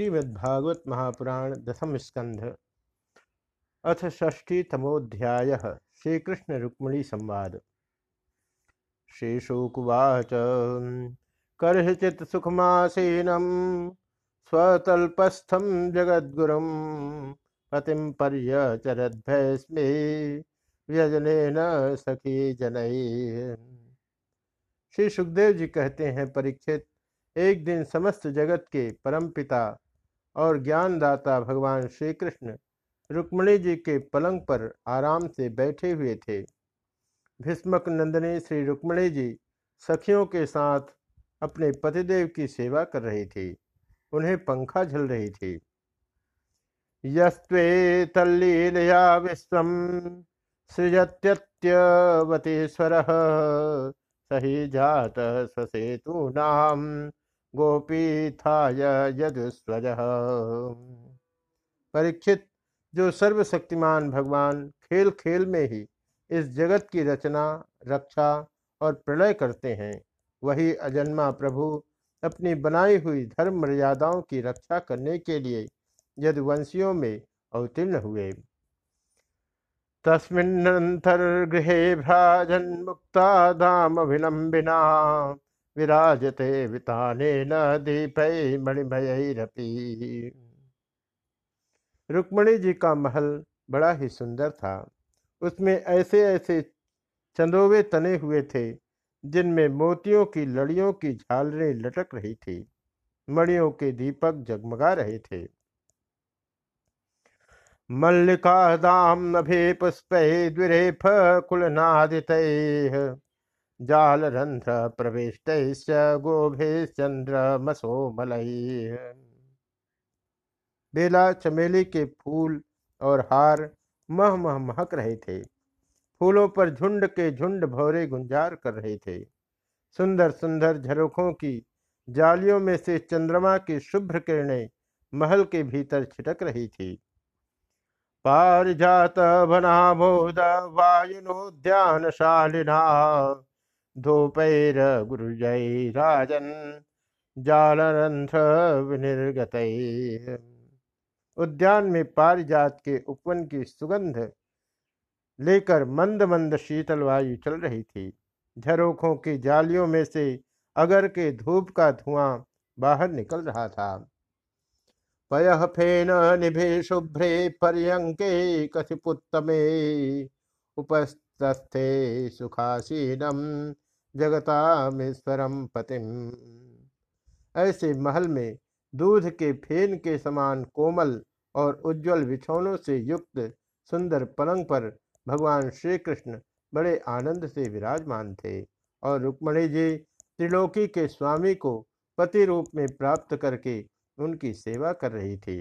श्रीमद्भागवत महापुराण दशम स्कंध अथ षष्ठीतमोध्याय श्रीकृष्ण रुक्मणी संवाद श्रीशुकुवाच कर्चित सुखमासीनम स्वतल्पस्थम जगद्गुरुम पतिम पर्यचरद्भस्मे व्यजने न सखी जनई श्री सुखदेव जी कहते हैं, परीक्षित, एक दिन समस्त जगत के परमपिता और ज्ञानदाता भगवान श्री कृष्ण रुक्मणी जी के पलंग पर आराम से बैठे हुए थे। भीष्मक नंदनी श्री रुक्मणी जी सखियों के साथ अपने पतिदेव की सेवा कर रही थी। उन्हें पंखा झल रही थी। यस्वे तल्लीलया विश्व सृजत्यवतीश्वर सही जात स्वसेतु नाम गोपीथाय यदुस्वज। परीक्षित, जो सर्वशक्तिमान भगवान खेल खेल में ही इस जगत की रचना, रक्षा और प्रलय करते हैं, वही अजन्मा प्रभु अपनी बनाई हुई धर्म मर्यादाओं की रक्षा करने के लिए यदुवंशियों में अवतीर्ण हुए। तस्मिन्नंतर गृहे विराजते विताने न दीपय मणिमयरपी। रुक्मणी जी का महल बड़ा ही सुंदर था। उसमें ऐसे ऐसे चंदोवे तने हुए थे, जिनमें मोतियों की लड़ियों की झालरें लटक रही थी। मणियों के दीपक जगमगा रहे थे। मल्लिका दाम नभे पुष्प द्विरेफ कुलनादित जालरंध्र प्रविष्ट गोभे चंद्र मसोमल बेला चमेली के फूल और हार मह मह महक रहे थे। फूलों पर झुंड के झुंड भौरे गुंजार कर रहे थे। सुंदर सुंदर झरोखों की जालियों में से चंद्रमा की शुभ्र किरणें महल के भीतर छिटक रही थी। पारिजात बनामोद वायुनोद्यान शालिना धूपैर गुरुजय राजन जालरंध्र विनिर्गत। उद्यान में पारिजात के उपवन की सुगंध लेकर मंद मंद शीतल वायु चल रही थी। झरोखों की जालियों में से अगर के धूप का धुआँ बाहर निकल रहा था। पय फेन निभे शुभ्रे पर्यंके कथिपुत्तमे उपस्थे सुखासीनम। जगतामेश्वरम पतिम। ऐसे महल में दूध के फेन के समान कोमल और उज्जवल बिछौनों से युक्त सुंदर पलंग पर भगवान श्री कृष्ण बड़े आनंद से विराजमान थे और रुक्मणी जी त्रिलोकी के स्वामी को पति रूप में प्राप्त करके उनकी सेवा कर रही थी।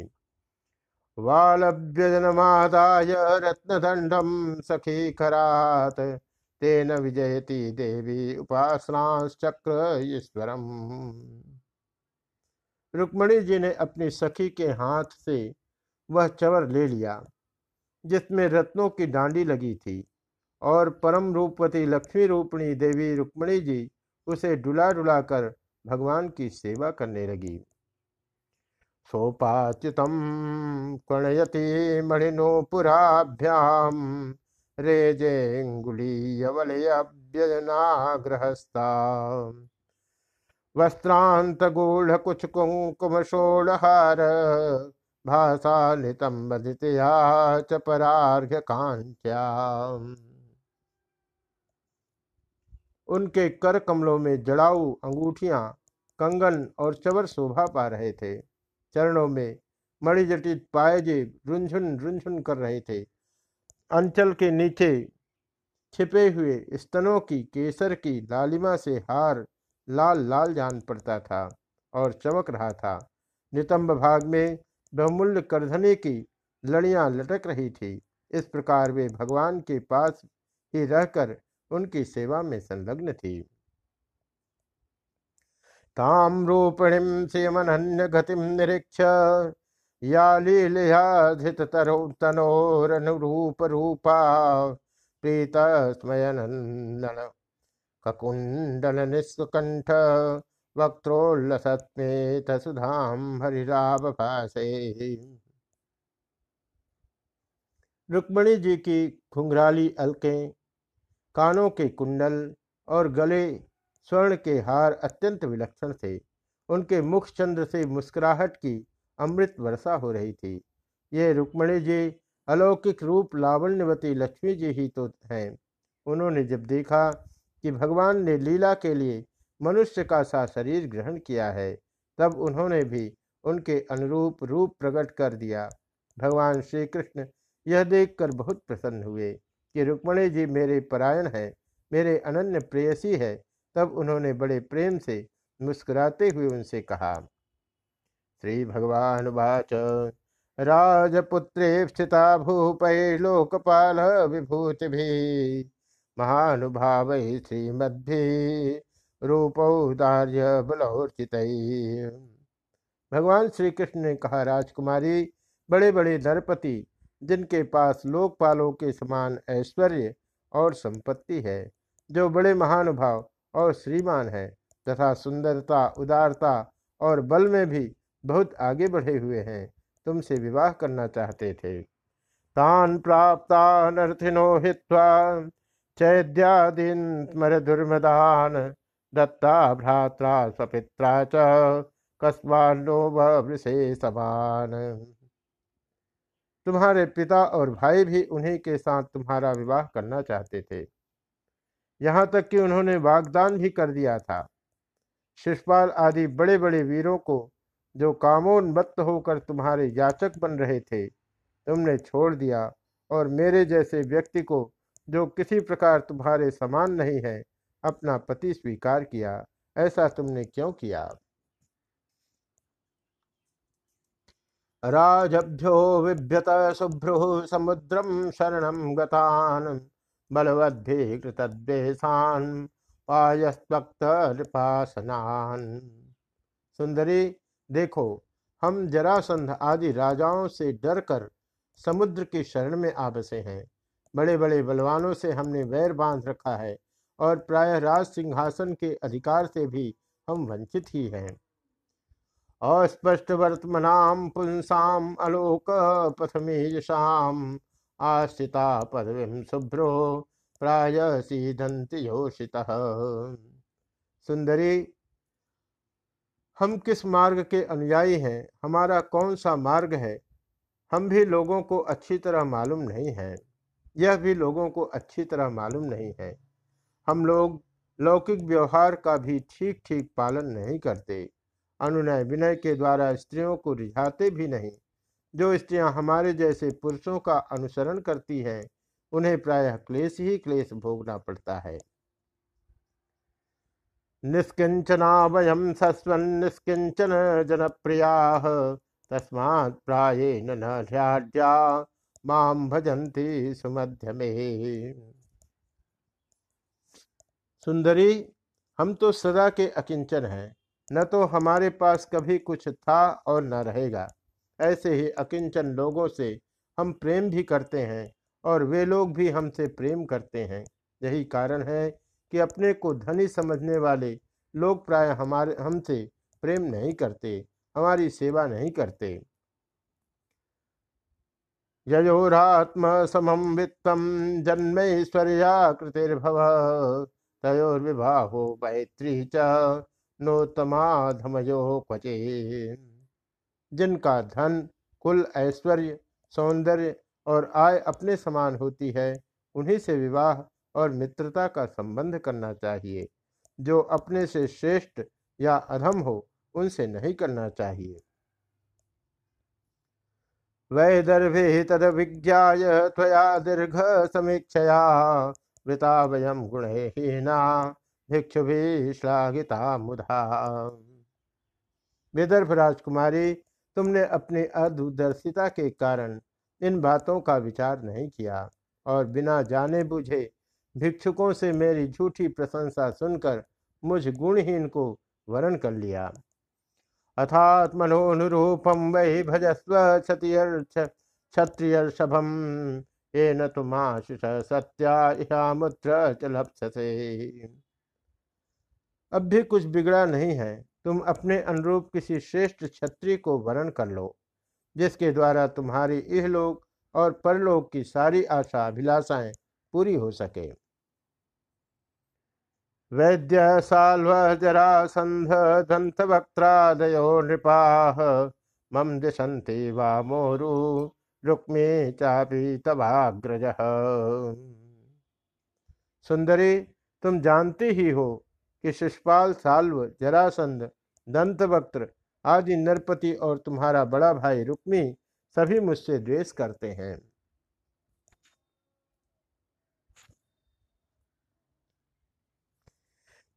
वालभ्यजनमादाय रत्नदंडम सखी खरात। तेन विजयती देवी उपासनाश्चक्र ईश्वरम रुक्मणी जी ने अपनी सखी के हाथ से वह चवर ले लिया, जिसमें रत्नों की डांडी लगी थी, और परम रूपवती लक्ष्मी रूपणी देवी रुक्मणी जी उसे डुला डुला कर भगवान की सेवा करने लगी। सोपाचितम कणयति मणिनो पुराभ्याम। रेजेङ्गुलीयवलयभ्यजनाग्रहस्ता वस्त्रान्तगूढकुचकुङ्कुमषोडहार नितम्बदितया च परार्घ्य कांच्या। उनके कर कमलों में जड़ाऊ अंगूठियाँ, कंगन और चवर शोभा पा रहे थे। चरणों में मणिजटित पायजे रुंझुन रुंझुन कर रहे थे। अंचल के नीचे छिपे हुए स्तनों की केसर की लालिमा से हार लाल लाल जान पड़ता था और चमक रहा था। नितंब भाग में बहुमूल्य करधने की लड़ियाँ लटक रही थी। इस प्रकार वे भगवान के पास ही रहकर उनकी सेवा में संलग्न थी। ताम रूपिणीम से मनन्य गतिम निरीक्ष। या लीलयाधितरोतनोरनुरूप रूपा प्रीत स्मयनंदन ककुंडल निष्कंठ वक्त्रोल्लसत्मेत सुधाम हरिराव भाषे रुक्मणी जी की घुंघराली अलकें, कानों के कुंडल और गले स्वर्ण के हार अत्यंत विलक्षण थे। उनके मुख चंद्र से मुस्कुराहट की अमृत वर्षा हो रही थी। ये रुक्मणी जी अलौकिक रूप लावण्यवती लक्ष्मी जी ही तो हैं। उन्होंने जब देखा कि भगवान ने लीला के लिए मनुष्य का सा शरीर ग्रहण किया है, तब उन्होंने भी उनके अनुरूप रूप प्रकट कर दिया। भगवान श्री कृष्ण यह देखकर बहुत प्रसन्न हुए कि रुक्मणी जी मेरे परायण है, मेरे अनन्य प्रेयसी है, तब उन्होंने बड़े प्रेम से मुस्कुराते हुए उनसे कहा श्री भगवान वाच राजपुत्रे स्थिता भूपय लोकपाल विभूति महानुभाव श्रीमद्भि रूपौदार्य बलोचित भगवान श्री कृष्ण ने कहा, राजकुमारी बड़े बड़े नरपति, जिनके पास लोकपालों के समान ऐश्वर्य और संपत्ति है, जो बड़े महानुभाव और श्रीमान है, तथा सुंदरता, उदारता और बल में भी बहुत आगे बढ़े हुए हैं। तुमसे विवाह करना चाहते थे। तान प्राप्ता नर्थिनो हित्वा चैद्यादीन स्मर दुर्मदान दत्ता भ्रात्रा सपित्रा च कस्मानो वृषे समान। तुम्हारे पिता और भाई भी उन्हीं के साथ तुम्हारा विवाह करना चाहते थे। यहाँ तक कि उन्होंने वागदान भी कर दिया था। शिषपाल आदि बड़े बड़े वीरों को जो कामोन्मत्त होकर तुम्हारे याचक बन रहे थे, तुमने छोड़ दिया और मेरे जैसे व्यक्ति को, जो किसी प्रकार तुम्हारे समान नहीं है, अपना पति स्वीकार किया। ऐसा तुमने क्यों किया? राजभ्यो बिभ्यत शुभ्रु समुद्रम शरण गतान, बलवद्भि कृतद्वेषान पायस्वक्तपासनान सुंदरी देखो, हम जरासंध आदि राजाओं से डरकर समुद्र की शरण में आ बसे हैं। बड़े बड़े बलवानों से हमने वैर बाँध रखा है और प्रायः राज सिंहासन के अधिकार से भी हम वंचित ही हैं। अस्पष्ट वर्तमनाम पुंसाम अलोक पथमीशाम आश्रिता पदवीं शुभ्रो प्राय सीधंत योषित। सुंदरी हम किस मार्ग के अनुयायी हैं? हमारा कौन सा मार्ग है? हम भी लोगों को अच्छी तरह मालूम नहीं है। यह भी लोगों को अच्छी तरह मालूम नहीं है। हम लोग लौकिक व्यवहार का भी ठीक ठीक पालन नहीं करते। अनुनय विनय के द्वारा स्त्रियों को रिझाते भी नहीं। जो स्त्रियाँ हमारे जैसे पुरुषों का अनुसरण करती हैं, उन्हें प्रायः क्लेश ही क्लेश भोगना पड़ता है। निष्किंचना वयम सस्वन निष्किंचन जनप्रिया। तस्मात् प्राये न्याड्या माम भजंती सुमध्य में सुंदरी हम तो सदा के अकिंचन हैं। न तो हमारे पास कभी कुछ था और न रहेगा। ऐसे ही अकिंचन लोगों से हम प्रेम भी करते हैं और वे लोग भी हमसे प्रेम करते हैं। यही कारण है कि अपने को धनी समझने वाले लोग प्राय हमारे, हमसे प्रेम नहीं करते, हमारी सेवा नहीं करते। यजोरात्म समम वित्तम जन्मेश्वर्या कृतिर्भव, तयोर्विवाहो मैत्री च नोतमाधमयो क्वचे। जिनका धन, कुल ऐश्वर्य, सौंदर्य और आय अपने समान होती है, उन्हीं से विवाह और मित्रता का संबंध करना चाहिए। जो अपने से श्रेष्ठ या अधम हो, उनसे नहीं करना चाहिए। वैदर्भे तद विज्ञाय त्वया दीर्घ समीक्षया वृता वयम गुणहीना भिक्षु भी श्लाघिता मुधा विदर्भ राजकुमारी, तुमने अपनी अदूरदर्शिता के कारण इन बातों का विचार नहीं किया और बिना जाने बुझे भिक्षुकों से मेरी झूठी प्रशंसा सुनकर मुझ गुणहीन को वरण कर लिया। अर्थात मनोनुरूपम वही भजस्व क्षत्रिय सभम ये न तुमाशिष सत्या मुद्र चलपसे अब भी कुछ बिगड़ा नहीं है, तुम अपने अनुरूप किसी श्रेष्ठ क्षत्रिय को वरण कर लो, जिसके द्वारा तुम्हारी इहलोक और परलोक की सारी आशा अभिलाषाएँ पूरी हो सके। वैद्य साल्व जरा संध दंत वक्त्रादयो नृपाह मम दिशंति वा मोरु, रुक्मे चापी तवाग्रज। सुंदरी, तुम जानती ही हो कि शिषपाल साल्व जरासंध दंत दंतवक्त्र आदि नरपति और तुम्हारा बड़ा भाई रुक्मी, सभी मुझसे द्वेष करते हैं।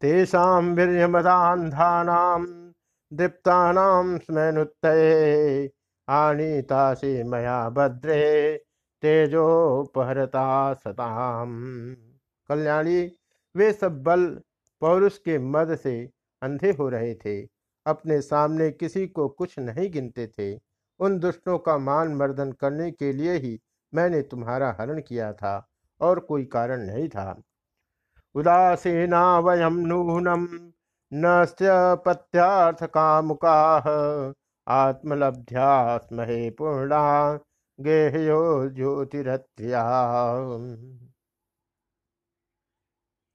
तेषां वीर्यमदान्धानां दीप्तानां स्मैनुत्तये आनीतासि मया भद्रे तेजोपहरता सताम। कल्याणी, वे सब बल पौरुष के मद से अंधे हो रहे थे। अपने सामने किसी को कुछ नहीं गिनते थे। उन दुष्टों का मान मर्दन करने के लिए ही मैंने तुम्हारा हरण किया था और कोई कारण नहीं था। उदासीना वयम नूनम न पत्यार्थ कामुका आत्मलब्ध्या स्महे पूर्णा, गेहयो ज्योतिरत्या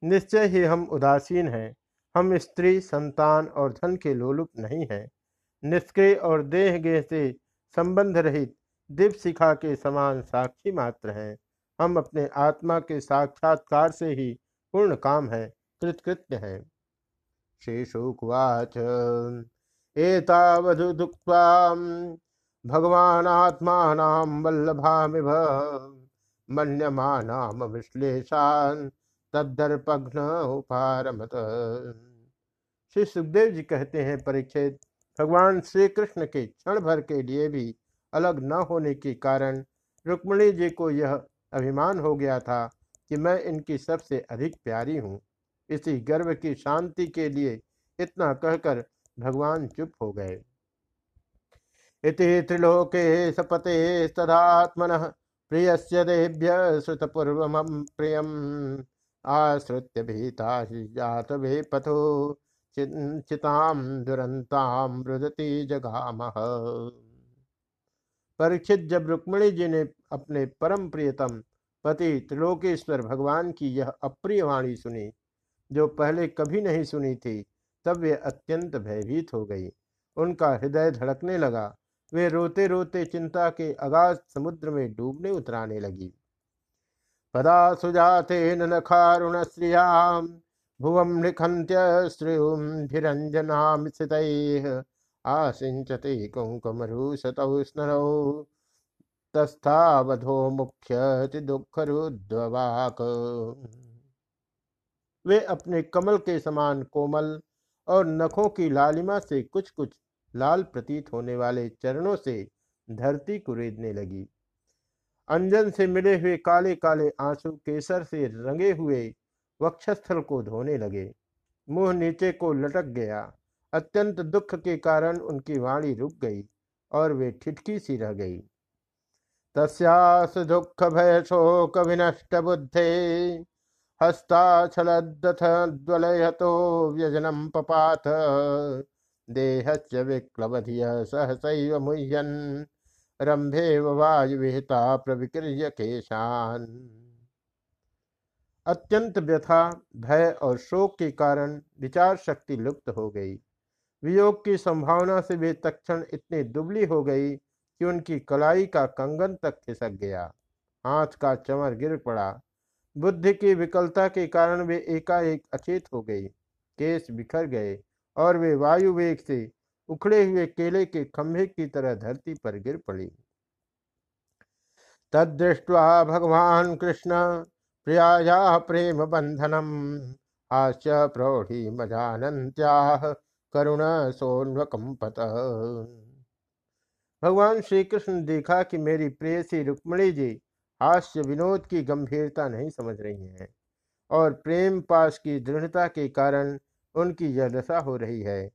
निश्चय ही हम उदासीन हैं। हम स्त्री, संतान और धन के लोलुप नहीं हैं। निष्क्रिय और देह गेह से संबंध रहित दीप शिखा के समान साक्षी मात्र हैं। हम अपने आत्मा के साक्षात्कार से ही पूर्ण काम है, कृतकृत्य है। शेषुकुवाच एतावधुक्त्वा भगवानात्मानां वल्लभामिव मन्यमानाम विश्लेषान तदर्पघ्न उपारमत। श्री सुखदेव जी कहते हैं परीक्षित भगवान श्री कृष्ण के क्षण भर के लिए भी अलग न होने के कारण रुक्मणी जी को यह अभिमान हो गया था कि मैं इनकी सबसे अधिक प्यारी हूँ। इसी गर्व की शांति के लिए इतना कहकर भगवान चुप हो गए। इति त्रिलोके सपते तदात्मन प्रियस्य देभ्य श्रुतपूर्व प्रियम। आश्रित्य भीता जात वे पथो चिताम दुरंताम रुदती जगाम। परीक्षित जब रुक्मणी जी ने अपने परम प्रियतम पति त्रिलोकेश्वर भगवान की यह अप्रिय वाणी सुनी। जो पहले कभी नहीं सुनी थी, तब वे अत्यंत भयभीत हो गई। उनका हृदय धड़कने लगा। वे रोते रोते चिंता के अगाध समुद्र में डूबने उतराने लगी। पदा सुजाते नखारुण श्रियाम भुवम लिखंत्य श्रियुंधिरंजनाम स्थित आसिंचते कुंकुमरुसतौ स्नरौ। तस्थावधो मुख्य दुख रुद्वाक वे अपने कमल के समान कोमल और नखों की लालिमा से कुछ कुछ लाल प्रतीत होने वाले चरणों से धरती कुरेदने लगी। अंजन से मिले हुए काले काले आँसू केसर से रंगे हुए वक्षस्थल को धोने लगे। मुँह नीचे को लटक गया। अत्यंत दुख के कारण उनकी वाणी रुक गई और वे ठिठकी सी रह गई। तस्यास दुख भय शोक विनष्ट बुद्धे हस्ताचलदथ ज्वलयतो व्यजनम पपात देहच विक्लवधिय सहसैव मुह्यन् रंभे वायुविहिता प्रविक्रिय केशान। अत्यंत व्यथा, भय और शोक के कारण विचार शक्ति लुप्त हो गई। वियोग की संभावना से वे तक्षण इतनी दुबली हो गई कि उनकी कलाई का कंगन तक खिसक गया। हाथ का चमर गिर पड़ा। बुद्धि की विकलता के कारण वे एकाएक अचेत हो गई। केस बिखर गए और वे वायु वेग से उखड़े हुए केले के खंभे की तरह धरती पर गिर पड़ी। तदृष्ट्वा भगवान कृष्ण प्रिया प्रेम बंधनम हास्य प्रौढ़ी मजानंत्या करुण सोन्वकंपत भगवान श्री कृष्ण देखा कि मेरी प्रेयसी रुक्मणी जी हास्य विनोद की गंभीरता नहीं समझ रही हैं और प्रेम पास की दृढ़ता के कारण उनकी यह दशा हो रही है।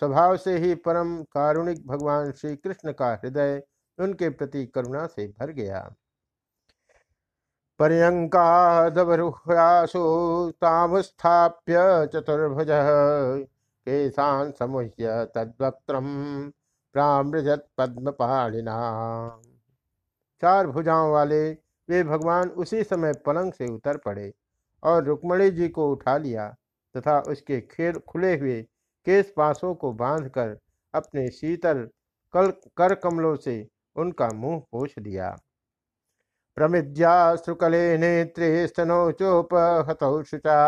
स्वभाव से ही परम कारुणिक भगवान श्री कृष्ण का हृदय उनके प्रति करुणा से भर गया। पर्यङ्कादवरुह्यासु तामुस्थाप्य चतुर्भुजः केशान् समुह्य तद्वक्त्रम् प्रामृजत पद्मपाणिना चार भुजाओं वाले, वे भगवान उसी समय पलंग से उतर पड़े और रुक्मणी जी को उठा लिया तथा उसके खेल खुले हुए केश पासों को बांधकर अपने शीतल कल कर कमलों से उनका मुँह पोछ दिया। प्रमिद्या शुकले नेत्रे स्तनौ चोपहतौ शुचा।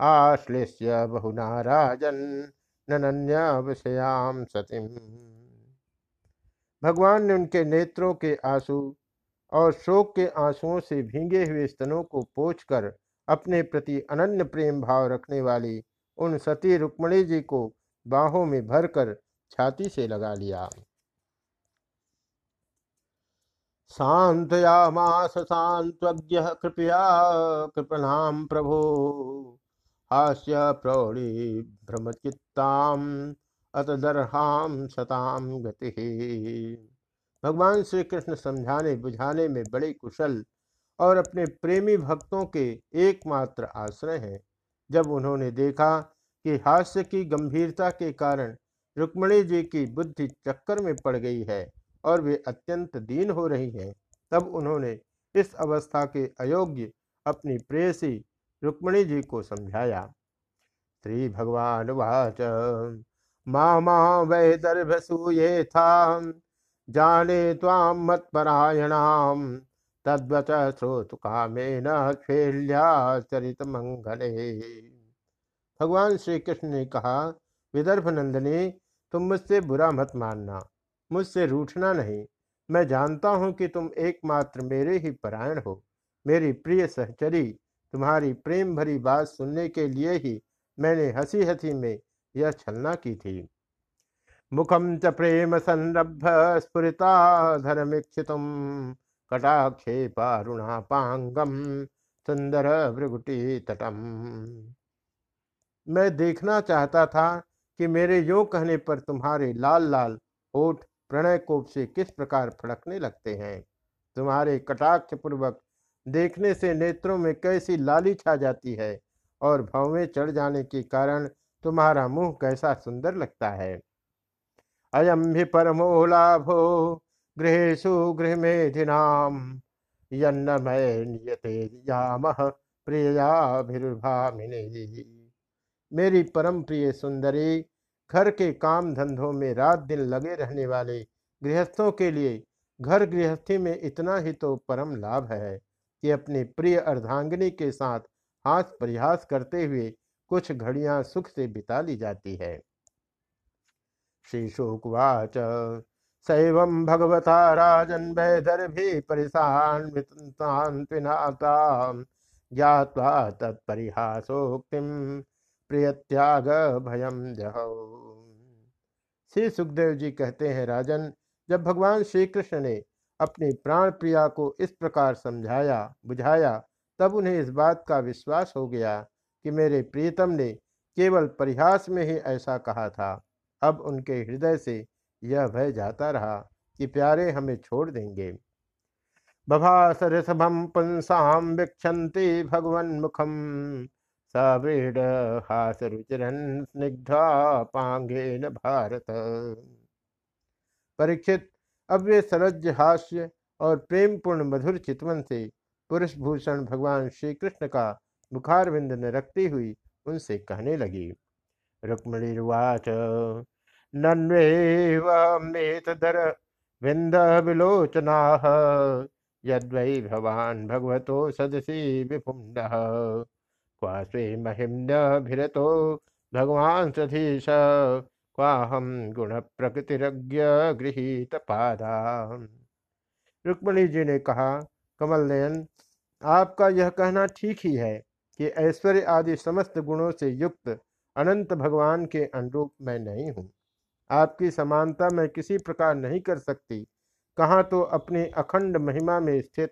आश्लेष्य बहुना राजन नन्यावश्याम सतीम भगवान ने उनके नेत्रों के आँसू और शोक के आंसुओं से भींगे हुए स्तनों को पोछकर अपने प्रति अनन्य प्रेम भाव रखने वाली उन सती रुक्मणी जी को बाहों में भरकर छाती से लगा लिया। शांतयामास शांत्वज्ञ कृपया, कृपणाम प्रभो। हास्य प्रौढ़ी भ्रमचित्ताम अतदर्हाम सताम गति। भगवान श्री कृष्ण समझाने बुझाने में बड़े कुशल और अपने प्रेमी भक्तों के एकमात्र आश्रय हैं। जब उन्होंने देखा कि हास्य की गंभीरता के कारण रुक्मणी जी की बुद्धि चक्कर में पड़ गई है और वे अत्यंत दीन हो रही हैं, तब उन्होंने इस अवस्था के अयोग्य अपनी प्रेयसी रुक्मणी जी को समझाया, श्री भगवान वाच मामा वैदर्भसूये था जाने ताम मत्परायणाम, तद्वच श्रोत कामेन चरित मंगले भगवान श्री कृष्ण ने कहा, विदर्भ नंदनी, तुम मुझसे बुरा मत मानना, मुझसे रूठना नहीं। मैं जानता हूँ कि तुम एकमात्र मेरे ही परायण हो, मेरी प्रिय सहचरी तुम्हारी प्रेम भरी बात सुनने के लिए ही मैंने हँसी हँसी में यह छलना की थी। मुखम च प्रेम संरभ स्फुरिता धर्मीक्षित कटाक्षे पारुणा पांगम सुंदर भृगुटी तटम मैं देखना चाहता था कि मेरे यो कहने पर तुम्हारे लाल लाल होठ प्रणय कोप से किस प्रकार फड़कने लगते हैं। तुम्हारे कटाक्ष पूर्वक देखने से नेत्रों में कैसी लाली छा जाती है और भवें चढ़ जाने के कारण तुम्हारा मुँह कैसा सुंदर लगता है। अयम भी परमो लाभो गृहेशु गृह मेधिनाम यन्नमय नियते मेरी परम प्रिय सुंदरी, घर के काम धंधों में रात दिन लगे रहने वाले गृहस्थों के लिए घर गृहस्थी में इतना ही तो परम लाभ है। कि अपने प्रिय अर्धांगिनी के साथ हाथ प्रयास करते हुए कुछ घड़ियाँ सुख से बिता ली जाती है। श्री शुकवाच शैव भगवता राजन वैदर्भी परिशान ज्ञावा तत्परिहासोक्तिम प्रिय त्याग भयम श्री सुखदेव जी कहते हैं, राजन, जब भगवान श्री कृष्ण ने अपनी प्राण प्रिया को इस प्रकार समझाया, बुझाया, तब उन्हें इस बात का विश्वास हो गया कि मेरे प्रीतम ने केवल परिहास में ही ऐसा कहा था। अब उनके हृदय से यह भय जाता रहा कि प्यारे हमें छोड़ देंगे। बभास ऋषभम पुंसाम विक्षंति भगवन मुखम सवृढ़ स्निग्धा पांगेन भारत। परीक्षित अब वे सरज हास्य और प्रेम पूर्ण मधुर चितवन से पुरुष भूषण भगवान श्री कृष्ण का मुखार विंद ने रखती हुई उनसे कहने लगी रुक्मणी रुवाच नन्वेतदर विंद विलोचना यद्वै भवान भगवतो सदसी विपुंड क्वास्वे महिम्नभिरतो भगवान सधीश क्वाहम गुण प्रकृतिरज्ञ गृहित पादा रुक्मणी जी ने कहा, कमल नयन, आपका यह कहना ठीक ही है कि ऐश्वर्य आदि समस्त गुणों से युक्त अनंत भगवान के अनुरूप मैं नहीं हूँ। आपकी समानता मैं किसी प्रकार नहीं कर सकती। कहाँ तो अपनी अखंड महिमा में स्थित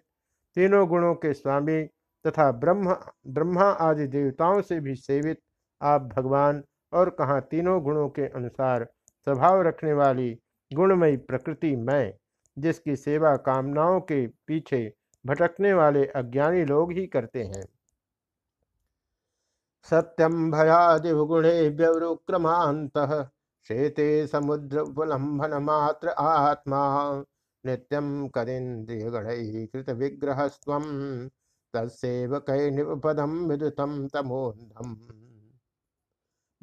तीनों गुणों के स्वामी तथा ब्रह्म, ब्रह्मा आदि देवताओं से भी सेवित आप भगवान और कहा तीनों गुणों के अनुसार स्वभाव रखने वाली गुणमयी प्रकृति मैं, जिसकी सेवा कामनाओं के पीछे भटकने वाले अज्ञानी लोग ही करते हैं। सत्यम भयादिगुणे व्यवरुक्रमांत शेते समुद्र उपलम्भन मात्र आत्मा नित्यम करेन्द्रिय कृत विग्रह स्व तत्सेवक निपदम विदुतम तमोधम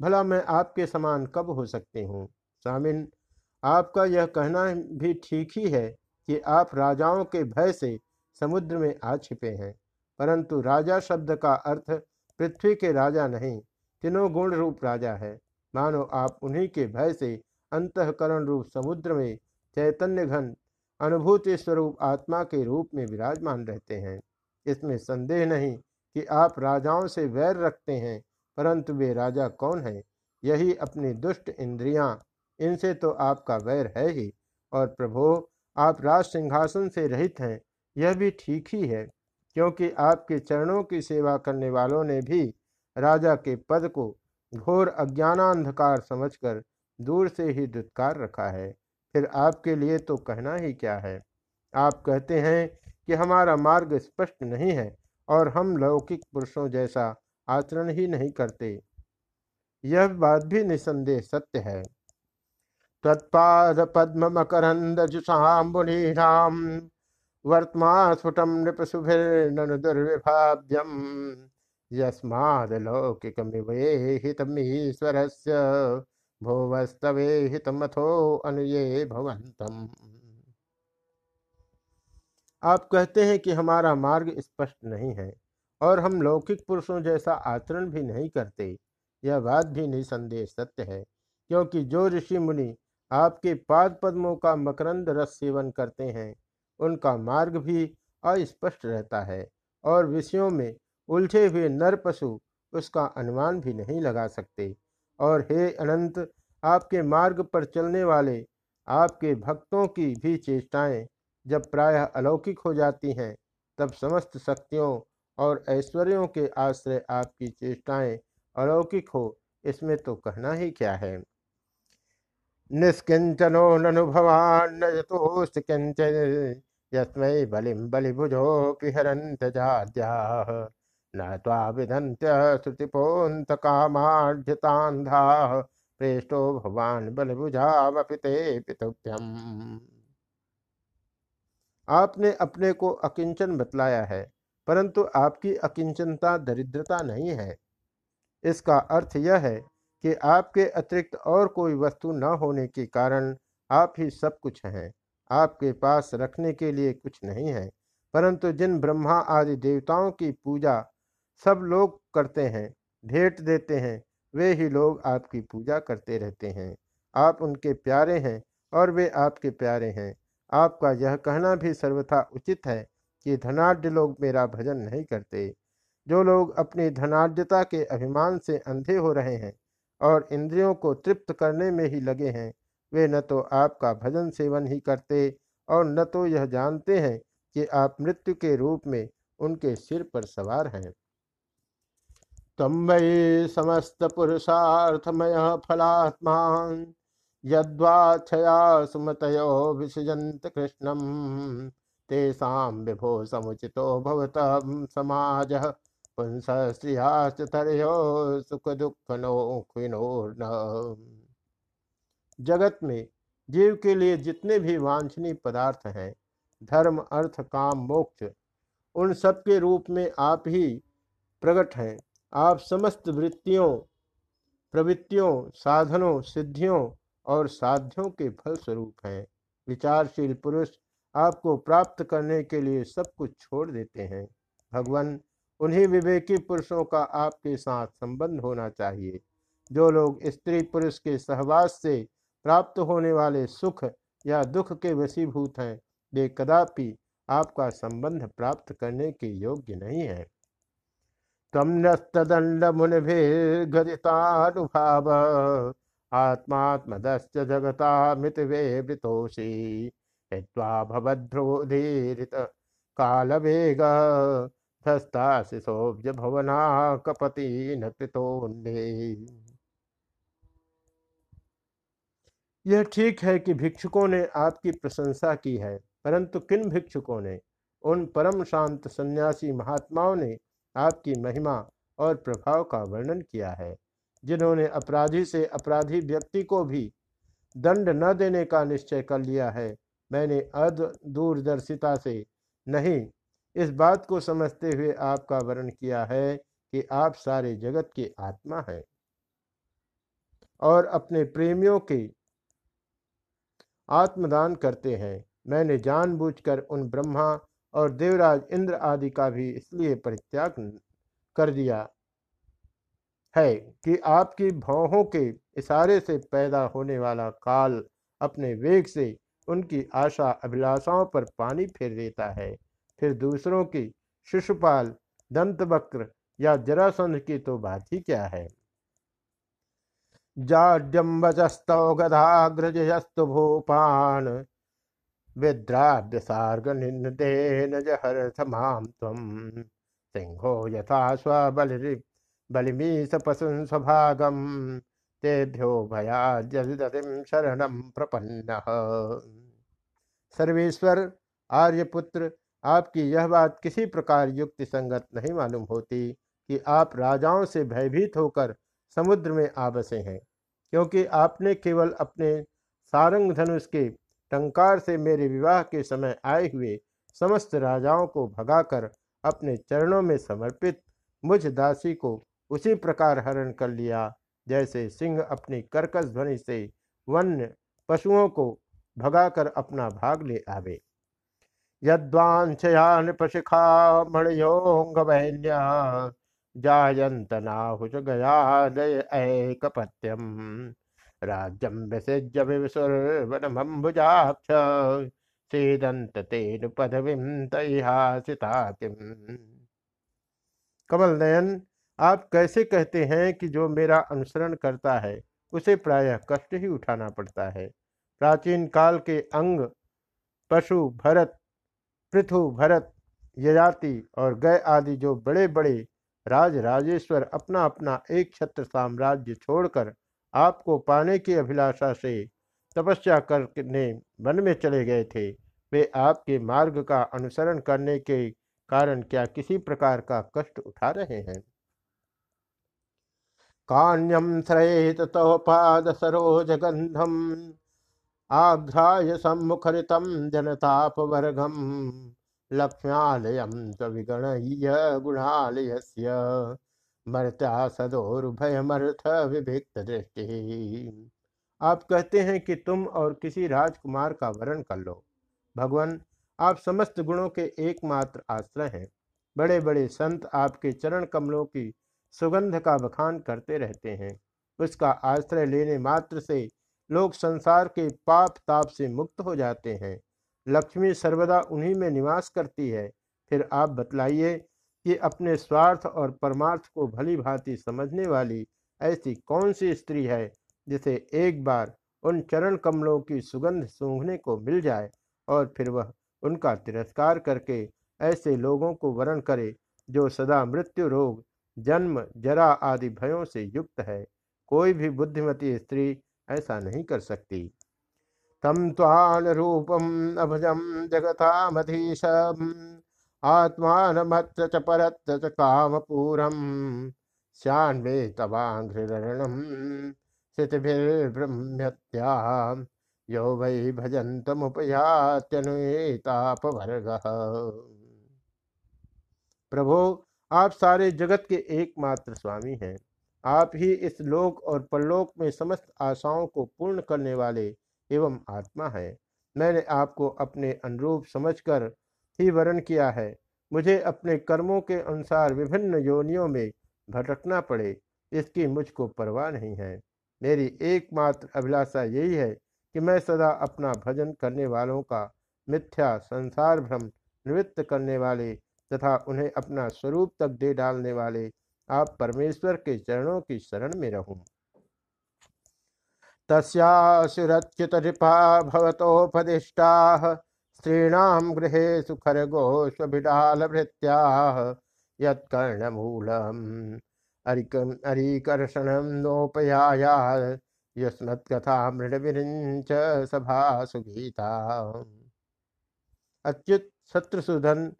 भला मैं आपके समान कब हो सकती हूँ? स्वामिन आपका यह कहना भी ठीक ही है कि आप राजाओं के भय से समुद्र में आ छिपे हैं, परंतु राजा शब्द का अर्थ पृथ्वी के राजा नहीं, तीनों गुण रूप राजा है। मानो आप उन्हीं के भय से अंतकरण रूप समुद्र में चैतन्य घन अनुभूति स्वरूप आत्मा के रूप में विराजमान रहते हैं। इसमें संदेह नहीं कि आप राजाओं से वैर रखते हैं परंतु वे राजा कौन है? यही अपनी दुष्ट इंद्रियाँ। इनसे तो आपका वैर है ही। और प्रभो, आप राज सिंहासन से रहित हैं। यह भी ठीक ही है, क्योंकि आपके चरणों की सेवा करने वालों ने भी राजा के पद को घोर अज्ञानांधकार समझकर दूर से ही दुत्कार रखा है। फिर आपके लिए तो कहना ही क्या है? आप कहते हैं कि हमारा मार्ग स्पष्ट नहीं है, और हम लौकिक पुरुषों जैसा आचरण ही नहीं करते। यह बात भी निसंदेह सत्य है। तत्पाद पद्म मकरंद जुषाम्बुनीराम वर्तमा स्फुटम नृप नृपशुभिर्ननु दुर्विभाव्यम यस्माद लौकिकमिवे हितमीश्वरस्य भोवस्तवे हितमथो अनुये भवंतम आप कहते हैं कि हमारा मार्ग स्पष्ट नहीं है। और हम लौकिक पुरुषों जैसा आचरण भी नहीं करते, यह बात भी निसंदेह सत्य है, क्योंकि जो ऋषि मुनि आपके पाद पद्मों का मकरंद रस सेवन करते हैं, उनका मार्ग भी अस्पष्ट रहता है और विषयों में उलझे हुए नर पशु उसका अनुमान भी नहीं लगा सकते। और हे अनंत, आपके मार्ग पर चलने वाले आपके भक्तों की भी चेष्टाएँ जब प्रायः अलौकिक हो जाती हैं, तब समस्त शक्तियों और ऐश्वर्यों के आश्रय आपकी चेष्टाएँ अलौकिक हो, इसमें तो कहना ही क्या है? निष्किंचनो ननुभवान्नयतोस्त किंचन यस्मै बलिम बलिभुजोऽपि हरन्त जाद्याः, न श्रुतिपोऽन्तकामाढ्यतान्धाः प्रेष्टो भवान् बलिभुजावपि ते पितुभ्यम्। आपने अपने को अकिंचन बतलाया है। परंतु आपकी अकिंचनता, दरिद्रता नहीं है। इसका अर्थ यह है कि आपके अतिरिक्त और कोई वस्तु न होने के कारण आप ही सब कुछ हैं। आपके पास रखने के लिए कुछ नहीं है। परंतु जिन ब्रह्मा आदि देवताओं की पूजा सब लोग करते हैं, भेंट देते हैं, वे ही लोग आपकी पूजा करते रहते हैं। आप उनके प्यारे हैं और वे आपके प्यारे हैं। आपका यह कहना भी सर्वथा उचित है कि धनाढ़ लोग मेरा भजन नहीं करते। जो लोग अपनी धनाढ़ता के अभिमान से अंधे हो रहे हैं और इंद्रियों को तृप्त करने में ही लगे हैं, वे न तो आपका भजन सेवन ही करते और न तो यह जानते हैं कि आप मृत्यु के रूप में उनके सिर पर सवार हैं। तम समस्त पुरुषार्थमय फलात्मा यद्वाछया सुमतयो विसृजंत कृष्णम। तेषां विभो समुचितो भवत समाज। पुंस स्त्रियाश्च सुख दुख नो जगत में जीव के लिए जितने भी वांछनीय पदार्थ हैं, धर्म, अर्थ, काम, मोक्ष, उन सब के रूप में आप ही प्रकट हैं। आप समस्त वृत्तियों, प्रवृत्तियों, साधनों, सिद्धियों और साध्यों के फल स्वरूप हैं। विचारशील पुरुष आपको प्राप्त करने के लिए सब कुछ छोड़ देते हैं। भगवान, उन्हीं विवेकी पुरुषों का आपके साथ संबंध होना चाहिए। जो लोग स्त्री पुरुष के सहवास से प्राप्त होने वाले सुख या दुख के वशीभूत हैं, वे कदापि आपका संबंध प्राप्त करने के योग्य नहीं है। तम नस्तदंड मुनिभिर्गदितानुभाव आत्मात्मदश्च जगता मृतवे वृतोषी हित्वा भवद्रोधीरित। कालवेग धस्ता शिशोब्ज भवना कपति न यह ठीक है कि भिक्षुकों ने आपकी प्रशंसा की है, परंतु किन भिक्षुकों ने? उन परम शांत सन्यासी महात्माओं ने आपकी महिमा और प्रभाव का वर्णन किया है, जिन्होंने अपराधी से अपराधी व्यक्ति को भी दंड न देने का निश्चय कर लिया है। मैंने अध दूरदर्शिता से नहीं, इस बात को समझते हुए आपका वर्ण किया है कि आप सारे जगत की आत्मा हैं। और अपने प्रेमियों के आत्मदान करते हैं। मैंने जानबूझकर उन ब्रह्मा और देवराज इंद्र आदि का भी इसलिए परित्याग कर दिया है कि आपकी भौहों के इशारे से पैदा होने वाला काल अपने वेग से उनकी आशा अभिलाषाओं पर पानी फेर देता है। फिर दूसरों की शिशुपाल, दंतवक्र या जरासंध की तो बात ही क्या है? जाड्यम्बजस्तौ गधाग्रजस्तु भूपान सार्ग निन्देन जहरथमां त्वं। सिंहो यथा स्वबलि बलिमीश पशुं स्वभागं तेभ्यो भयाद्यदिं शरणं प्रपन्नः। सर्वेश्वर, आर्यपुत्र, आपकी यह बात किसी प्रकार युक्ति संगत नहीं मालूम होती कि आप राजाओं से भयभीत होकर समुद्र में आ बसे हैं, क्योंकि आपने केवल अपने सारंग धनुष के टंकार से मेरे विवाह के समय आए हुए समस्त राजाओं को भगाकर अपने चरणों में समर्पित मुझ दासी को उसी प्रकार हरण कर लिया। जैसे सिंह अपनी कर्कश ध्वनि से वन्य पशुओं को भगाकर अपना भाग ले आवे। यद्वांछया जायंत नाहुष राज्यम विसृज्य विसुर्वनमम्बुजाक्ष सीदंत तेन पदवीं तैहासिता कमल नयन आप कैसे कहते हैं कि जो मेरा अनुसरण करता है, उसे प्रायः कष्ट ही उठाना पड़ता है? प्राचीन काल के अंग, पशु भरत, पृथु भरत, यजाति और गय आदि जो बड़े बड़े राज राजेश्वर अपना अपना एक छत्र साम्राज्य छोड़कर आपको पाने की अभिलाषा से तपस्या करने वन में चले गए थे, वे आपके मार्ग का अनुसरण करने के कारण क्या किसी प्रकार का कष्ट उठा रहे हैं? कान्यम श्रेत पाद सरोज गंधम आघ्राय सम्मुखरितं जनतापवर्गं लक्ष्म्यालयं च विगणय्य गुणालयस्य मर्त्या सदोरुभयमर्थ विभिक्त दृष्टि आप कहते हैं कि तुम और किसी राजकुमार का वर्ण कर लो। भगवान, आप समस्त गुणों के एकमात्र आश्रय हैं। बड़े बड़े संत आपके चरण कमलों की सुगंध का बखान करते रहते हैं। उसका आश्रय लेने मात्र से लोग संसार के पाप ताप से मुक्त हो जाते हैं। लक्ष्मी सर्वदा उन्हीं में निवास करती है। फिर आप बतलाइए कि अपने स्वार्थ और परमार्थ को भली भांति समझने वाली ऐसी कौन सी स्त्री है, जिसे एक बार उन चरण कमलों की सुगंध सूंघने को मिल जाए और फिर वह उनका तिरस्कार करके ऐसे लोगों को वरण करे, जो सदा मृत्यु रोग जन्म जरा आदि भयों से युक्त है। कोई भी बुद्धिमती स्त्री ऐसा नहीं कर सकती। तम तान रूपम अभजम जगतामधीश आत्मान च परत च काम पूरम श्यान्वे तवाघृरणम स्थितिभिर्ब्रह्म्यत्या यो वै प्रभो आप सारे जगत के एकमात्र स्वामी हैं। आप ही इस लोक और परलोक में समस्त आशाओं को पूर्ण करने वाले एवं आत्मा है। मैंने आपको अपने अनुरूप समझकर ही वर्ण किया है। मुझे अपने कर्मों के अनुसार विभिन्न योनियों में भटकना पड़े। इसकी मुझको परवाह नहीं है। मेरी एकमात्र अभिलाषा यही है कि मैं सदा अपना भजन करने वालों का मिथ्या संसार भ्रम निवृत्त करने वाले तथा उन्हें अपना स्वरूप तक दे डालने वाले आप परमेश्वर के चरणों की शरण में रहूँ। तस्यासुरच्युतरिपा भवतोपदिष्टा स्त्रीणां गृहेषु खरगोष्वभिडालभृत्याः यत्कर्णमूलम् अरिकर्षणं नोपयाया युष्मत्कथा मृडविरिञ्च सभा सुगीता अच्युत शत्रुसूदन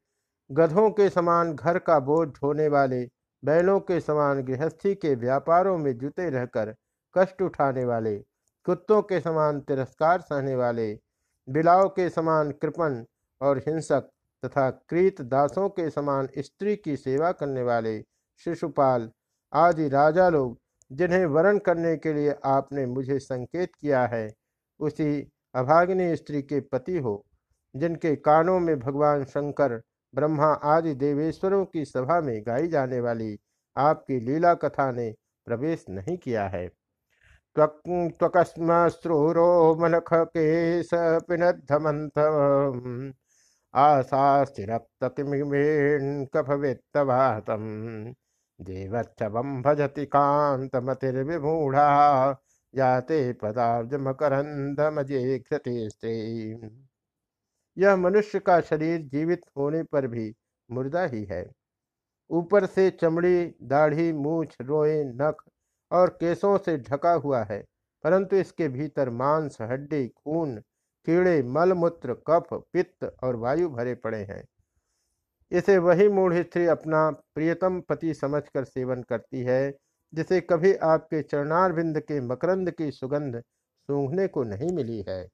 गधों के समान घर का बोझ ढोने वाले, बैलों के समान गृहस्थी के व्यापारों में जुटे रहकर कष्ट उठाने वाले, कुत्तों के समान तिरस्कार सहने वाले बिलाव के समान कृपण और हिंसक तथा कृत दासों के समान स्त्री की सेवा करने वाले शिशुपाल, आदि राजा लोग, जिन्हें वर्ण करने के लिए आपने मुझे संकेत किया है, उसी अभागिनी स्त्री के पति हो, जिनके कानों में भगवान शंकर ब्रह्मा आदि देवेश्वरों की सभा में गाई जाने वाली आपकी लीला कथा ने प्रवेश नहीं किया है। त्वकस्मश्रूरो मनख केश कफवेत्तवातम्। देवच्छवं भजति जाते पदाब्जमकरन्दमजे घृते यह मनुष्य का शरीर जीवित होने पर भी मुर्दा ही है। ऊपर से चमड़ी, दाढ़ी, मूछ, रोए, नख और केसों से ढका हुआ है, परंतु इसके भीतर मांस, हड्डी, खून, कीड़े, मलमूत्र, कफ, पित्त और वायु भरे पड़े हैं। इसे वही मूढ़ स्त्री अपना प्रियतम पति समझकर सेवन करती है, जिसे कभी आपके चरणारविंद के मकरंद की सुगंध सूंघने को नहीं मिली है।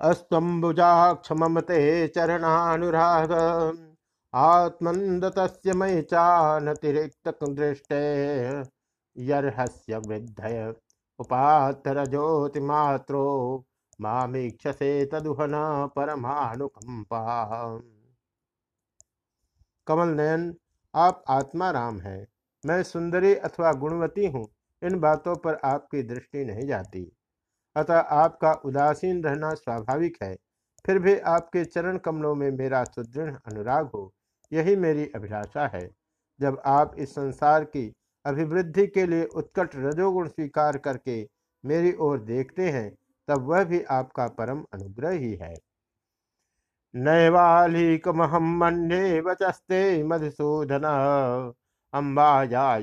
अस्तुजाक्ष ममते चरणानुराग। आत्मन्दतस्य मयि चानतिरिक्तदृष्टे यर्हस्य वृद्धय उपात्तरज्योतिमात्रो। मामीक्षसे तदुहन परमानुकंपा कमल नयन, आप आत्मा राम हैं। मैं सुंदरी अथवा गुणवती हूँ। इन बातों पर आपकी दृष्टि नहीं जाती। अतः आपका उदासीन रहना स्वाभाविक है। फिर भी आपके चरण कमलों में मेरा सुदृढ़ अनुराग हो, यही मेरी अभिलाषा है। जब आप इस संसार की अभिवृद्धि के लिए उत्कट रजोगुण स्वीकार करके मेरी ओर देखते हैं, तब वह भी आपका परम अनुग्रह ही। है नैवालिकमहम वचस्ते मधुसूदन अम्बाया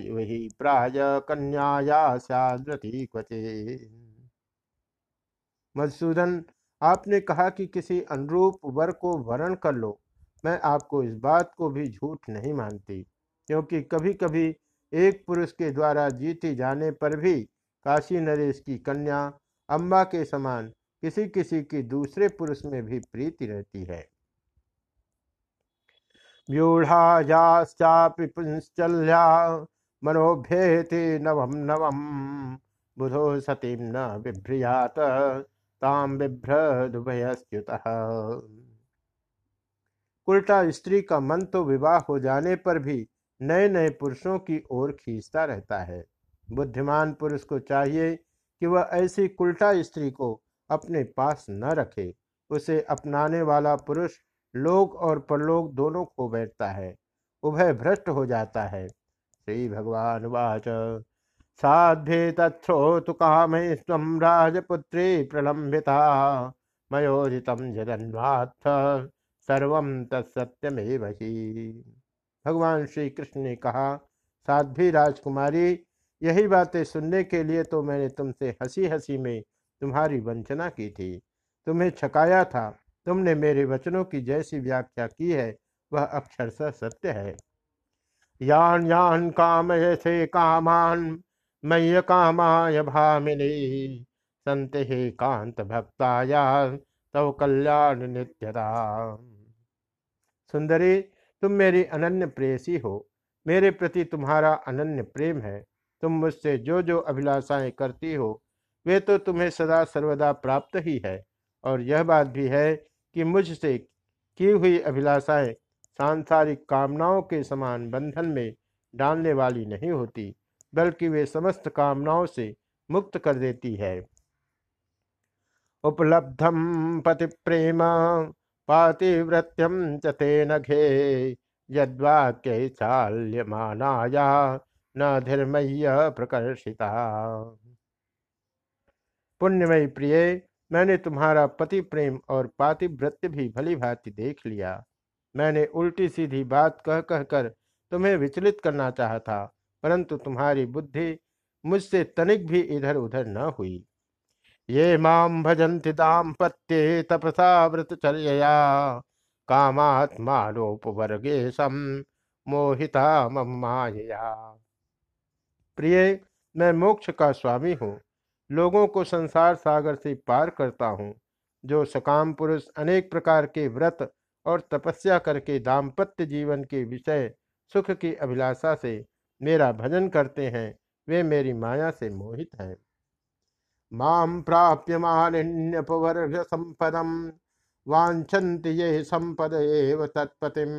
प्राय कन्याया क्वचे मधुसूदन, आपने कहा कि किसी अनुरूप वर को वर्ण कर लो। मैं आपको इस बात को भी झूठ नहीं मानती, क्योंकि कभी कभी एक पुरुष के द्वारा जीती जाने पर भी काशी नरेश की कन्या अम्बा के समान किसी किसी की दूसरे पुरुष में भी प्रीति रहती है। व्यूढ़ायाश्चापि नवम नवम बुधो सतीम न बिभ्रियात। ताम बिभ्रदुभयस्युत उल्टा स्त्री का मन तो विवाह हो जाने पर भी नए नए पुरुषों की ओर खींचता रहता है। बुद्धिमान पुरुष को चाहिए कि वह ऐसी कुल्टा स्त्री को अपने पास न रखे। उसे अपनाने वाला पुरुष लोक और परलोक दोनों को बैठता है। उभय भ्रष्ट हो जाता है। श्री भगवान वाच। साध्य तत्थ्रोतु काम स्व राजपुत्री प्रलंबिता मयोजित जगन्नाथ सर्व तत्सत्यमेव ही। भगवान श्री कृष्ण ने कहा, साध्वी राजकुमारी, यही बातें सुनने के लिए तो मैंने तुमसे हँसी हँसी में तुम्हारी वंचना की थी। तुम्हें छकाया था। तुमने मेरे वचनों की जैसी व्याख्या की है, वह अक्षरशः सत्य है। यान यान काम ऐसे कामान मय्य कामाय भामिनी संत हे कांत भक्ताया तव कल्याण नित्यता। सुंदरी, तुम मेरी अनन्य प्रेयसी हो। मेरे प्रति तुम्हारा अनन्य प्रेम है। तुम मुझसे जो जो अभिलाषाएँ करती हो, वे तो तुम्हें सदा सर्वदा प्राप्त ही है। और यह बात भी है कि मुझसे की हुई अभिलाषाएँ सांसारिक कामनाओं के समान बंधन में डालने वाली नहीं होती। बल्कि वे समस्त कामनाओं से मुक्त कर देती है। उपलब्धम पति प्रेम पातिव्रत्यम च तेन घे यद्वाक्य चाल्यमानाया न धीर्मय्य प्रकर्षिता। पुण्यमयी प्रिय, मैंने तुम्हारा पति प्रेम और पातिव्रत्य भी भली भांति देख लिया। मैंने उल्टी सीधी बात कह कह कर तुम्हें विचलित करना चाहा था। परंतु तुम्हारी बुद्धि मुझसे तनिक भी इधर उधर न हुई। ये माँ भजन्ति दाम्पत्ये तपसा व्रतचर्यया कामात्मानोपवर्गे सम मोहिता मम मायया। प्रिय, मैं मोक्ष का स्वामी हूँ। लोगों को संसार सागर से पार करता हूँ, जो सकाम पुरुष अनेक प्रकार के व्रत और तपस्या करके दाम्पत्य जीवन के विषय सुख की अभिलाषा से मेरा भजन करते हैं, वे मेरी माया से मोहित हैं। माम प्राप्य मानिन्यपवर्ग संपदम वांछन्ति ये संपद एव तत्पतिम।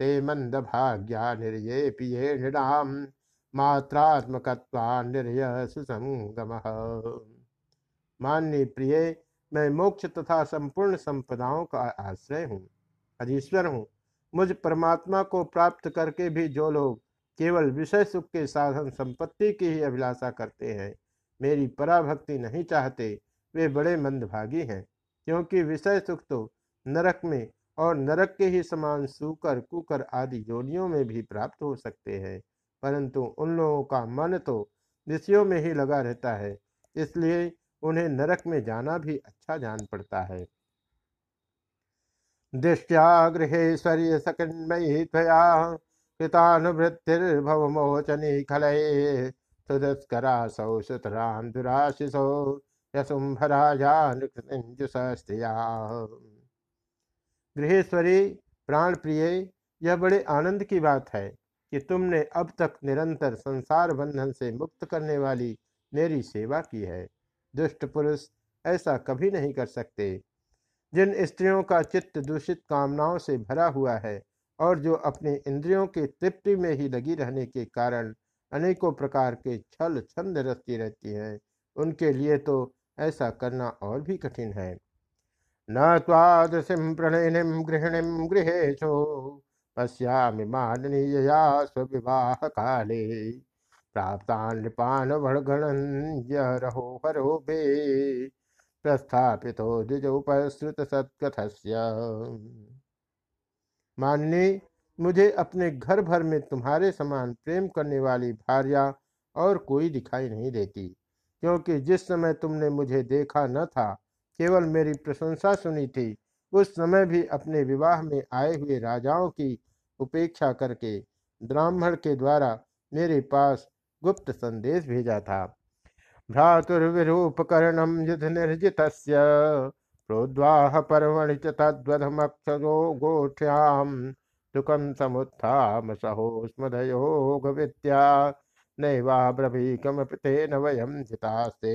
ते मंद भाग्या निर्ये पिये निराम मात्रात्मकत्वा निर्य सुसंगम मान्य प्रिय, मैं मोक्ष तथा संपूर्ण संपदाओं का आश्रय हूँ, अधीश्वर हूँ। मुझ परमात्मा को प्राप्त करके भी जो लोग केवल विषय सुख के साधन संपत्ति की ही अभिलाषा करते हैं। मेरी पराभक्ति नहीं चाहते, वे बड़े मंदभागी हैं, क्योंकि विषय सुख तो नरक में और नरक के ही समान सूकर, कुकर आदि योनियों में भी प्राप्त हो सकते हैं, परंतु उन लोगों का मन तो विषयों में ही लगा रहता है, इसलिए उन्हें नरक में जाना भी अच्छा जान पड़ता है। दृष्टिया गृहेश्वर्य सकन्मयी त्वया कृतानुवृत्तिर्भवमोचनी खलये सुदस्करा सौ सुतरां दुराशिसो यसुंभराजानुकृतिंजुसस्त्रिया गृहेश्वरी प्राण प्रिय यह बड़े आनंद की बात है कि तुमने अब तक निरंतर संसार बंधन से मुक्त करने वाली मेरी सेवा की है। दुष्ट पुरुष, ऐसा कभी नहीं कर सकते। जिन स्त्रियों का चित्त दूषित कामनाओं से भरा हुआ है और जो अपने इंद्रियों के तृप्ति में ही लगी रहने के कारण अनेकों प्रकार के छल छंद रचती रहती हैं। उनके लिए तो ऐसा करना और भी कठिन है। न तादृशिम प्रणयिनीम गृहिणीम गृहेशो पश्यामि माननीयया स्विवाह काले प्राप्तान नृपान रहो हरो बे प्रस्थापितो द्विजोपश्रुत सत्कथस्य माननी मुझे अपने घर भर में तुम्हारे समान प्रेम करने वाली भार्या और कोई दिखाई नहीं देती, क्योंकि जिस समय तुमने मुझे देखा न था, केवल मेरी प्रशंसा सुनी थी, उस समय भी अपने विवाह में आए हुए राजाओं की उपेक्षा करके ब्राह्मण के द्वारा मेरे पास गुप्त संदेश भेजा था। भ्रातुर्विरूपकरणम युद्ध निर्जित प्रोद्वाह पर्वणि च तद्वधमक्षरो गोठ्याम। दुखम समुत्थाम सहो स्मदयोग विद्या नैवा ब्रवीकमपि तेन वयम जितास्ते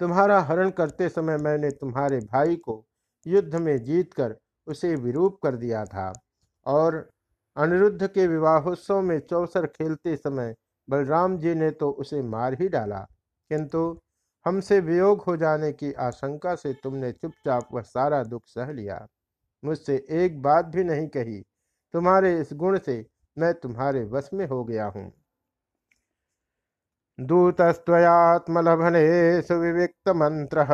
तुम्हारा हरण करते समय मैंने तुम्हारे भाई को युद्ध में जीतकर उसे विरूप कर दिया था और अनिरुद्ध के विवाहोत्सव में चौसर खेलते समय बलराम जी ने तो उसे मार ही डाला। किंतु हमसे वियोग हो जाने की आशंका से तुमने चुपचाप वह सारा दुख सह लिया। मुझसे एक बात भी नहीं कही। तुम्हारे इस गुण से मैं तुम्हारे वश में हो गया हूँ। दूतस्त्वयात्मलभने सुविविक्त मंत्र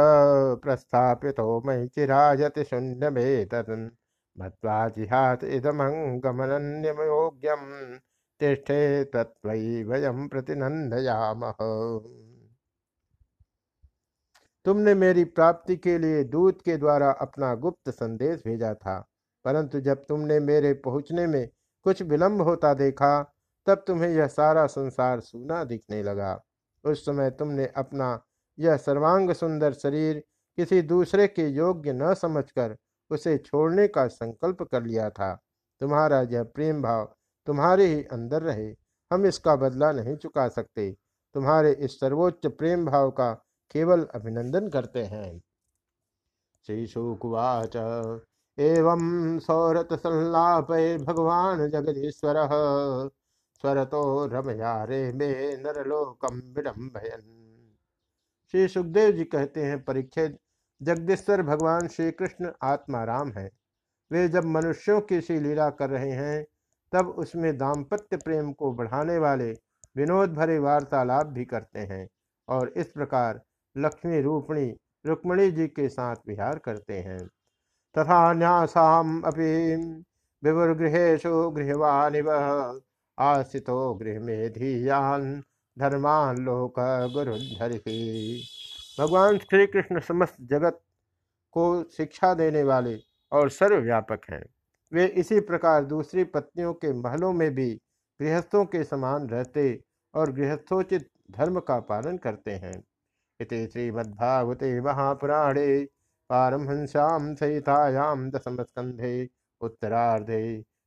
प्रस्थापित हो मई चिराजति शून्य में तदन मत्वा जिहात इदमंगमनन्यमयोग्यम तिष्ठे वयम प्रतिनंदयामः तुमने मेरी प्राप्ति के लिए दूत के द्वारा अपना गुप्त संदेश भेजा था। परंतु जब तुमने मेरे पहुँचने में कुछ विलंब होता देखा, तब तुम्हें यह सारा संसार सूना दिखने लगा। उस समय तुमने अपना यह सर्वांग सुंदर शरीर किसी दूसरे के योग्य न समझकर उसे छोड़ने का संकल्प कर लिया था। तुम्हारा यह प्रेम भाव तुम्हारे ही अंदर रहे। हम इसका बदला नहीं चुका सकते। तुम्हारे इस सर्वोच्च प्रेम भाव का केवल अभिनंदन करते हैं। श्री शुकुवाच एवं सौरत संलाप भगवान जगदीश्वर। स्वरतो रमया रे मे नरलोकम विडम्बयन श्री सुखदेव जी कहते हैं परीक्षित जगदीश्वर भगवान श्री कृष्ण आत्माराम है। वे जब मनुष्यों की सी लीला कर रहे हैं, तब उसमें दाम्पत्य प्रेम को बढ़ाने वाले विनोद भरे वार्तालाप भी करते हैं और इस प्रकार लक्ष्मी रूपणी रुक्मणी जी के साथ विहार करते हैं। तथा न्यासाम अपि विवुर्गृहेशु गृहवानिव आसितो गृह में धीयान धर्मान लोक गुरु भगवान श्री कृष्ण समस्त जगत को शिक्षा देने वाले और सर्वव्यापक हैं। वे इसी प्रकार दूसरी पत्नियों के महलों में भी गृहस्थों के समान रहते और गृहस्थोचित धर्म का पालन करते हैं। इति श्रीमद्भागवते महापुराणे पारमहंस्यां सहितायां दशमस्कन्धे उत्तरार्धे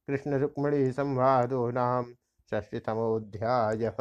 कृष्णरुक्मिणीसंवादो रुक्मणी संवादो नाम षष्टितमोऽध्यायः